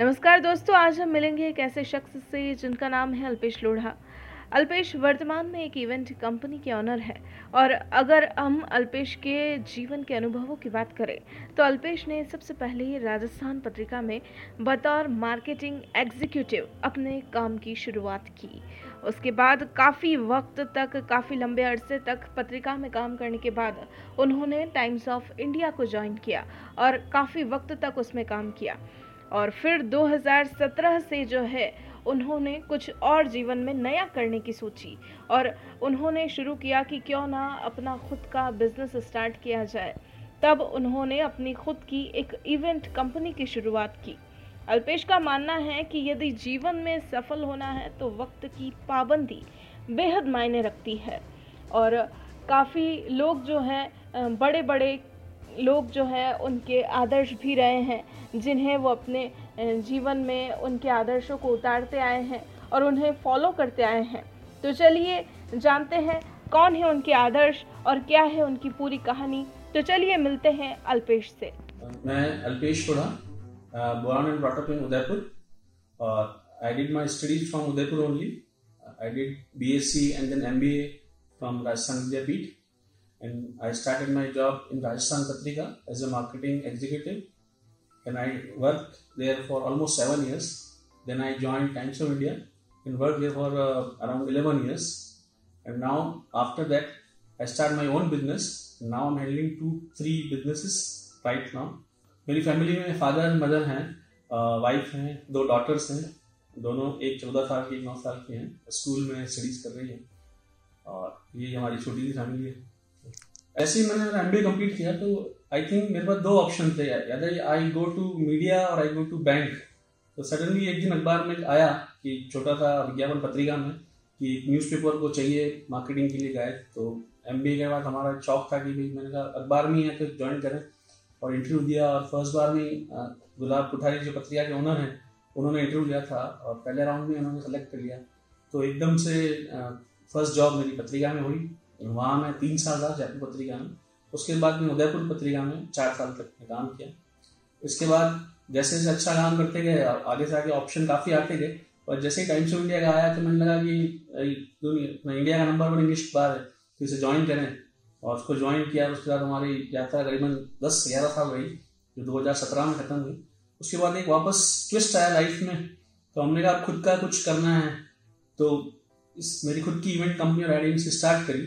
नमस्कार दोस्तों, आज हम मिलेंगे एक ऐसे शख्स से जिनका नाम है अल्पेश लोढ़ा। अल्पेश वर्तमान में एक इवेंट कंपनी के ऑनर है और अगर हम अल्पेश के जीवन के अनुभवों की बात करें तो अल्पेश ने सबसे पहले राजस्थान पत्रिका में बतौर मार्केटिंग एग्जीक्यूटिव अपने काम की शुरुआत की। उसके बाद काफ़ी वक्त तक, काफ़ी लंबे अरसे तक पत्रिका में काम करने के बाद उन्होंने टाइम्स ऑफ़ इंडिया को ज्वाइन किया और काफ़ी वक्त तक उसमें काम किया। और फिर 2017 से जो है, उन्होंने कुछ और जीवन में नया करने की सोची और उन्होंने शुरू किया कि क्यों ना अपना खुद का बिज़नेस स्टार्ट किया जाए। तब उन्होंने अपनी खुद की एक इवेंट कंपनी की शुरुआत की। अल्पेश का मानना है कि यदि जीवन में सफल होना है तो वक्त की पाबंदी बेहद मायने रखती है और काफ़ी लोग जो हैं बड़े बड़े लोग जो है, उनके आदर्श भी रहे हैं, जिन्हें वो अपने जीवन में उनके आदर्शों को उतारते आए हैं और उन्हें फॉलो करते आए हैं। तो चलिए जानते हैं कौन है उनके आदर्श और क्या है उनकी पूरी कहानी। तो चलिए मिलते हैं अल्पेश से। मैं Alpesh born and brought up in Udaipur और I did my studies from Udaipur only I did BSc and then MBA from Rajasthan Vidyapeeth. And I started my job in Rajasthan Patrika as a marketing executive. And I worked there for almost seven years. Then I joined Times of India and worked there for uh, around 11 years. And now, after that, I started my own business. Now I'm handling two, three businesses right now. मेरी family में father and mother हैं wife हैं दो daughters हैं दोनों एक चौदह साल की एक नौ साल की हैं स्कूल में स्टडीज़ कर रही हैं और ये हमारी छोटी सी फैमिली है ऐसे ही मैंने एम कंप्लीट किया तो आई थिंक मेरे पास दो ऑप्शन थे यार। आई गो टू मीडिया और आई गो टू बैंक तो सडनली एक दिन अखबार में आया कि छोटा सा विज्ञापन पत्रिका में कि न्यूज़पेपर को चाहिए मार्केटिंग के लिए गए तो एम बी के बाद हमारा शौक था कि भाई, मैंने कहा, अखबार में ही है तो ज्वाइन करें। और इंटरव्यू दिया और फ़र्स्ट बार में गुलाब कुठारी जो पत्रिका के ओनर हैं, उन्होंने इंटरव्यू लिया था और पहले राउंड में उन्होंने सेलेक्ट कर लिया। तो एकदम से फ़र्स्ट जॉब मेरी पत्रिका में हुई। वहाँ मैं तीन साल रहा जयपुर पत्रिका में। उसके बाद मैं उदयपुर पत्रिका में चार साल तक काम किया। इसके बाद जैसे जैसे अच्छा काम करते गए, आगे से आगे ऑप्शन काफ़ी आते गए। और जैसे टाइम्स ऑफ़ इंडिया का आया तो मैंने लगा कि दुनिया इंडिया का नंबर वन इंग्लिश अखबार है तो इसे ज्वाइन करें। और उसको ज्वाइन किया, उसके बाद हमारी यात्रा करीबन दस ग्यारह साल रही, जो दो हज़ार सत्रह में ख़त्म हुई। उसके बाद एक वापस ट्विस्ट आया लाइफ में तो हमने कहा, खुद का कुछ करना है। तो इस मेरी खुद की इवेंट कंपनी और एजेंसी स्टार्ट करी।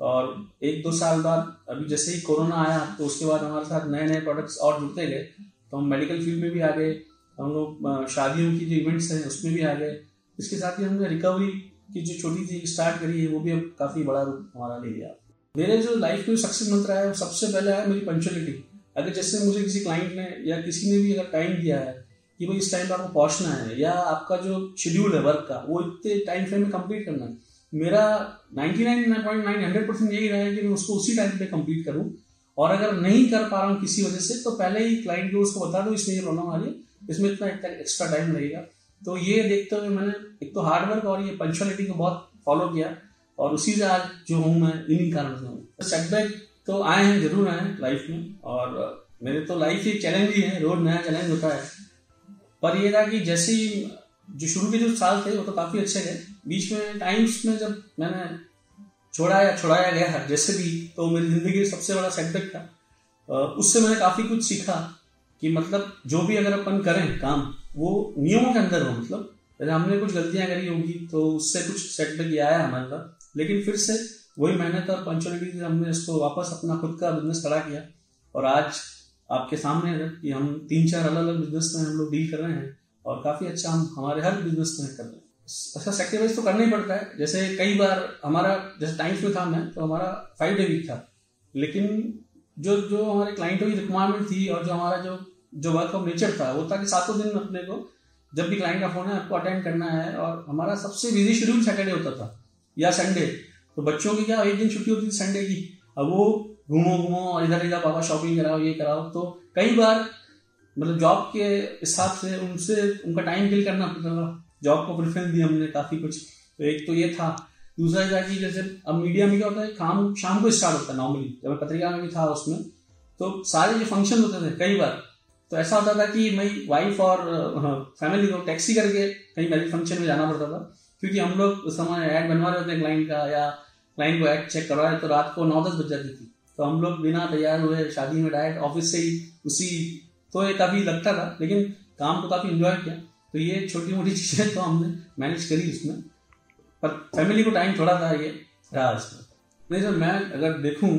और एक दो साल बाद, अभी जैसे ही कोरोना आया तो उसके बाद हमारे साथ नए नए प्रोडक्ट्स और जुड़ते गए। तो हम मेडिकल फ़ील्ड में भी आ गए। हम लोग शादियों की जो इवेंट्स हैं, उसमें भी आ गए। इसके साथ ही हमने रिकवरी की जो छोटी सी स्टार्ट करी है, वो भी अब काफ़ी बड़ा रूप हमारा ले लिया मेरे जो लाइफ में सक्सेस मंत्र है सबसे पहले है मेरी पंचुअलिटी अगर जैसे मुझे किसी क्लाइंट ने या किसी ने भी अगर टाइम दिया है कि भाई इस टाइम पर आपको पहुँचना है, या आपका जो शेड्यूल है वर्क का, वो इतने टाइम फ्रेम में कंप्लीट करना है मेरा 99.9 परसेंट यही रहा है कि मैं उसको उसी टाइम पे कंप्लीट करूँ। और अगर नहीं कर पा रहा हूँ किसी वजह से तो पहले ही क्लाइंट को उसको बता दो, इसमें ये प्रॉब्लम आ रही है, इसमें इतना एक्स्ट्रा टाइम लगेगा। तो ये देखते हुए मैंने, एक तो हार्डवर्क और ये पंचुअलिटी को बहुत फॉलो किया, और उसी से आज जो हूँ मैं, इन्हीं कारण से हूँ। सेटबैक तो आए हैं, ज़रूर आए हैं लाइफ में, और मेरे तो लाइफ ही चैलेंज ही है, रोज नया चैलेंज होता है। पर ये था कि जैसे ही जो शुरू के जो साल थे, वो तो काफ़ी अच्छे गए बीच में टाइम्स में जब मैंने छोड़ाया छोड़ाया गया जैसे भी तो मेरी ज़िंदगी सबसे बड़ा सेटबैक था। उससे मैंने काफ़ी कुछ सीखा कि मतलब जो भी अगर अपन करें काम, वो नियमों के अंदर हो मतलब। अगर हमने कुछ गलतियाँ करी होगी तो उससे कुछ सेटबैक आया हमारे पास। लेकिन फिर से वही मेहनत और पंचुअलिटी से हमने इसको वापस अपना खुद का बिज़नेस खड़ा किया। और आज आपके सामने है कि हम तीन चार अलग अलग बिज़नेस में हम लोग डील कर रहे हैं। और काफ़ी अच्छा हम, हमारे हर बिज़नेस में कर रहे हैं। अच्छा सेक्रीफाइस तो करना ही पड़ता है। जैसे कई बार हमारा, जैसे टाइम्स में था मैं तो हमारा फाइव डे वीक था। लेकिन जो जो हमारे क्लाइंटों की रिक्वायरमेंट थी और जो हमारा जो जो वर्क ऑफ़ नेचर था, वो था कि सातों दिन अपने को, जब भी क्लाइंट का फ़ोन है, आपको अटेंड करना है और हमारा सबसे बिज़ी शेड्यूल सैटरडे होता था, या संडे तो बच्चों की क्या, एक दिन छुट्टी होती थी संडे की। अब वो घूमो घूमो और इधर इधर पापा शॉपिंग कराओ, ये कराओ। तो कई बार मतलब जॉब के हिसाब से उनसे, उनका टाइम किल करना पड़ता जॉब को प्रेफरेंस दी हमने, काफ़ी कुछ। तो एक तो ये था। दूसरा था कि जैसे अब मीडिया में क्या होता है, काम शाम को स्टार्ट होता है नॉर्मली जब मैं पत्रिका में भी था उसमें तो सारे जो फ़ंक्शन होते थे, कई बार। तो ऐसा होता था कि मेरी वाइफ और फैमिली को टैक्सी करके कहीं मैरिज फ़ंक्शन में जाना पड़ता था। क्योंकि हम लोग उस समय ऐड बनवा रहे होते हैं क्लाइंट का, या क्लाइंट को ऐड चेक करवा रहे तो रात को नौ दस बज जाती थी। तो हम लोग बिना तैयार हुए शादी में डायरेक्ट ऑफ़िस से ही उसी तो ये काफ़ी लगता था, लेकिन काम को काफ़ी इंजॉय किया। तो ये छोटी मोटी चीज़ें तो हमने मैनेज करी उसमें। पर फैमिली को टाइम थोड़ा था ये, रहा इसमें नहीं सर मैं अगर देखूँ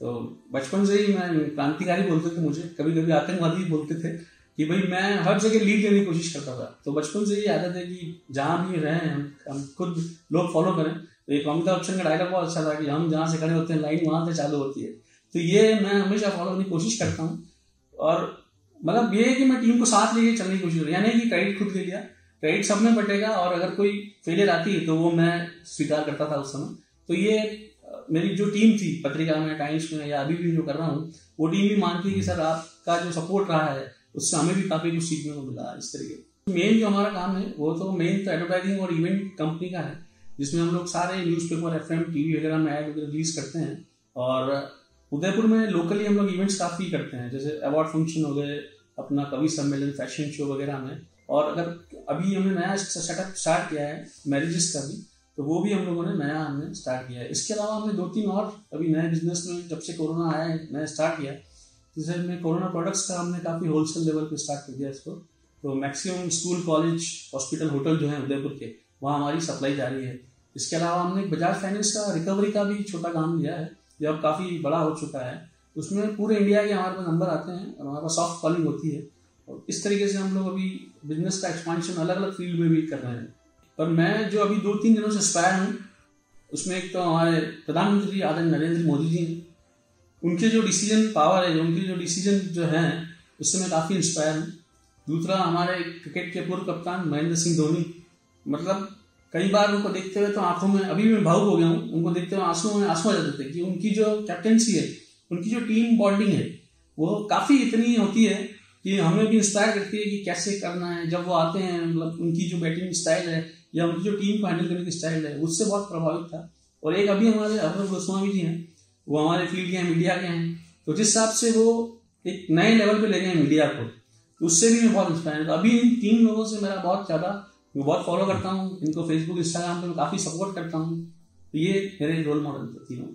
तो बचपन से ही मैं क्रांतिकारी बोलते थे मुझे। कभी कभी आतंकवादी बोलते थे कि भाई, मैं हर जगह लीड लेने की कोशिश करता था। तो बचपन से ही आदत है कि जहाँ भी रहें, हम हम खुद लोग फॉलो करें। तो एक अमिताभ बच्चन का डायलॉग बहुत अच्छा था कि हम जहाँ से खड़े होते हैं लाइन वहाँ से चालू होती है। तो ये मैं हमेशा फॉलो करने की कोशिश करता हूँ। और मतलब ये है कि मैं टीम को साथ लेके चलने की कोशिश करूँ यानी कि क्रेडिट खुद ले लिया। क्रेडिट सब में बटेगा और अगर कोई फेलियर आती है तो वो मैं स्वीकार करता था उस समय। तो ये मेरी जो टीम थी, पत्रिका में टाइम्स में या अभी भी जो कर रहा हूँ, वो टीम भी मानती है कि सर आपका जो सपोर्ट रहा है, उससे हमें भी काफ़ी कुछ सीखने को मिला इस तरीके मेन जो हमारा काम है, वो तो मेन तो एडवर्टाइजिंग और इवेंट कंपनी का है, जिसमें हम लोग सारे न्यूज़पेपर एफ़ एम टीवी वगैरह में ऐड वगैरह रिलीज़ करते हैं। और उदयपुर में लोकली हम लोग इवेंट्स काफ़ी करते हैं, जैसे अवार्ड फ़ंक्शन हो गए, अपना कवि सम्मेलन फ़ैशन शो वगैरह में। और अगर अभी हमने नया सेटअप स्टार्ट किया है मैरिजेस का भी तो वो भी हम लोगों ने नया हमने स्टार्ट किया है। इसके अलावा हमने दो तीन और अभी नए बिज़नेस में, जब से कोरोना आया है, नया स्टार्ट किया। जैसे में कोरोना प्रोडक्ट्स का हमने काफ़ी होलसेल लेवल पे स्टार्ट कर दिया इसको। तो maximum school college hospital hotel जो है उदयपुर के, वहाँ हमारी सप्लाई जारी है। इसके अलावा हमने बजाज फाइनेंस का रिकवरी का भी छोटा काम लिया है। जो अब काफ़ी बड़ा हो चुका है। उसमें पूरे इंडिया के हमारे पास नंबर आते हैं और हमारे पास सॉफ्ट कॉलिंग होती है। और इस तरीके से हम लोग अभी बिज़नेस का एक्सपांशन अलग अलग फ़ील्ड में भी कर रहे हैं। पर मैं जो अभी दो तीन दिनों से एक्सपायर हूँ, उसमें एक तो हमारे प्रधानमंत्री आदरणीय नरेंद्र मोदी जी हैं। उनके जो डिसीज़न पावर है, उनके जो डिसीज़न जो है, उससे मैं काफ़ी इंस्पायर हूँ। दूसरा हमारे क्रिकेट के पूर्व कप्तान महेंद्र सिंह धोनी। मतलब कई बार उनको देखते हुए तो आँखों में, अभी मैं भावुक हो गया हूँ, उनको देखते हुए आँसू में आँसू आ जाते थे कि उनकी जो कैप्टनसी है, उनकी जो टीम बॉन्डिंग है, वो काफ़ी इतनी होती है कि हमें भी इंस्पायर करती है कि कैसे करना है। जब वो आते हैं मतलब उनकी जो बैटिंग स्टाइल है या उनकी जो टीम को हैंडल करने की स्टाइल है, उससे बहुत प्रभावित था। और एक अभी हमारे अभय गोस्वामी जी हैं, वो हमारे फ़ील्ड के हैं मीडिया के हैं। तो जिस हिसाब से वो एक नए लेवल पे ले गए मीडिया को तो उससे भी मैं बहुत इंस्पायर हूँ। अभी इन तीन लोगों से मेरा बहुत ज़्यादा मैं बहुत फॉलो करता हूँ, इनको फेसबुक इंस्टाग्राम पर मैं काफ़ी सपोर्ट करता हूँ। तो ये मेरे रोल मॉडल तीनों।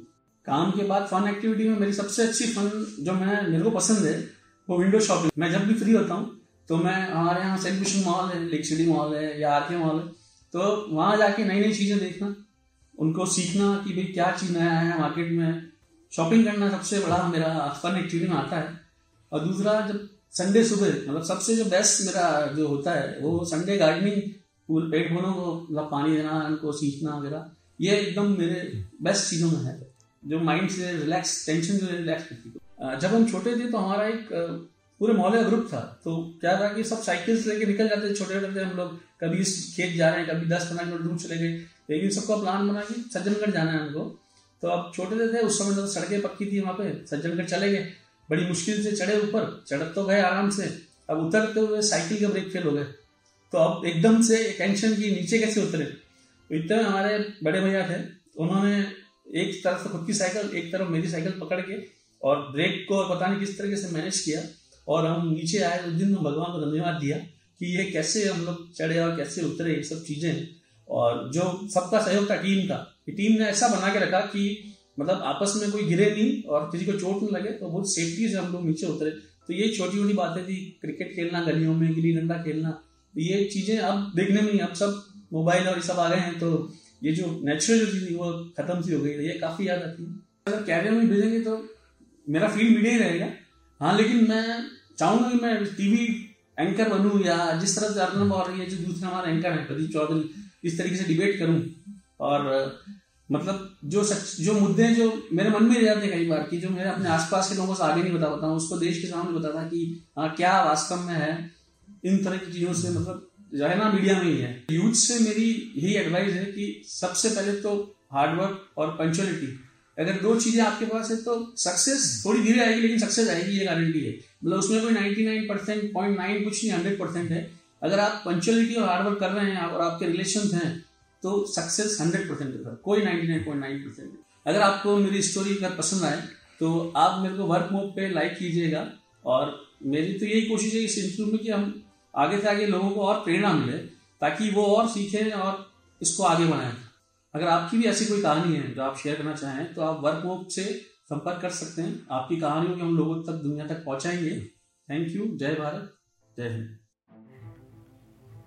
काम के बाद फन एक्टिविटी में मेरी सबसे अच्छी फन जो मैं, मेरे को पसंद है, वो विंडो शॉपिंग मैं जब भी फ्री होता हूँ तो मैं हमारे यहाँ सेलिब्रेशन मॉल है लेक सिटी मॉल है, या आर के मॉल है तो वहाँ जाके नई नई चीज़ें देखना, उनको सीखना कि भाई क्या चीज़ नया है मार्केट में। शॉपिंग करना सबसे बड़ा मेरा फन एक्टिविटी में आता है। और दूसरा, जब संडे सुबह मतलब सबसे जो बेस्ट मेरा जो होता है, वो संडे गार्डनिंग पेड़ पौधों को मतलब पानी देना उनको सींचना वगैरह, ये एकदम मेरे बेस्ट चीज़ों में है। जो माइंड से रिलैक्स टेंशन जो रिलैक्स करती है। जब हम छोटे थे तो हमारा एक पूरे मोहल्ले का ग्रुप था। तो क्या था कि सब साइकिल से लेके निकल जाते थे छोटे छोटे हम लोग। कभी इस खेत जा रहे हैं, कभी दस पंद्रह किलोमीटर दूर चले गए। लेकिन सबका प्लान बना कि सज्जनगढ़ जाना है हमको। तो अब छोटे थे उस समय तो सड़कें पक्की थी वहाँ पे, सज्जनगढ़ चले गए। बड़ी मुश्किल से चढ़े ऊपर, चढ़ तो गए आराम से। अब उतरते हुए साइकिल के ब्रेक फेल हो गए। तो अब एकदम से टेंशन की नीचे कैसे उतरे? तो इतने हमारे बड़े भैया थे उन्होंने एक तरफ़ से खुद की साइकिल एक तरफ़ मेरी साइकिल पकड़ के और ब्रेक को पता नहीं किस तरीके से मैनेज किया और हम नीचे आए, उस दिन भगवान को धन्यवाद दिया कि ये कैसे हम लोग चढ़े और कैसे उतरे ये सब चीज़ें। और जो सबका सहयोग था टीम का टीम ने ऐसा बना के रखा कि मतलब आपस में कोई गिरे नहीं और किसी को चोट नहीं लगे तो बहुत सेफ्टी से हम लोग नीचे उतरे। तो ये छोटी छोटी बातें थी क्रिकेट खेलना, गलियों में, गिली डंडा खेलना तो ये चीज़ें अब देखने में अब सब मोबाइल और ये सब आ गए हैं तो ये जो नेचुरल जो चीज़ वो खत्म सी हो गई ये काफ़ी याद आती है। अगर कैरियर में भेजेंगे तो मेरा फ़ील्ड मीडिया ही रहेगा। हाँ लेकिन मैं चाहूँगा कि मैं टीवी एंकर बनूं, या जिस तरह से अर्नब और ये जो दूसरे हमारे एंकर है, प्रदीप चौधरी, इस तरीके से डिबेट करूँ। और मतलब जो सच, जो मुद्दे जो मेरे मन में रह जाते हैं कई बार, कि जो मेरे अपने आसपास के लोगों से आगे नहीं बता पाता हूँ, उसको देश के सामने बताता कि हाँ क्या वास्तव में है इन तरह की चीज़ों से मतलब रहना मीडिया में ही है। यूथ से मेरी यही एडवाइस है कि सबसे पहले तो हार्डवर्क और पंचुअलिटी अगर दो चीज़ें आपके पास है तो सक्सेस थोड़ी धीरे आएगी, लेकिन सक्सेस आएगी ये गारंटी है। मतलब उसमें कोई 99 परसेंट पॉइंट नाइन कुछ नहीं हंड्रेड परसेंट है। अगर आप पंचुअलिटी और हार्डवर्क कर रहे हैं और आपके रिलेशन हैं तो सक्सेस हंड्रेड परसेंट कोई ninety nine point nine percent अगर आपको मेरी स्टोरी अगर पसंद आए तो आप मेरे को वर्क मोड पे लाइक कीजिएगा। और मेरी तो यही कोशिश है इस इंटरव्यू में कि हम आगे से आगे लोगों को और प्रेरणा मिले ताकि वो और सीखें और इसको आगे बढ़ाएँ। अगर आपकी भी ऐसी कोई कहानी है जो आप शेयर करना चाहें तो आप वर्क वोक से संपर्क कर सकते हैं। आपकी कहानियों के हम लोगों तक, दुनिया तक पहुंचाएँगे। थैंक यू जय भारत. जय हिंद.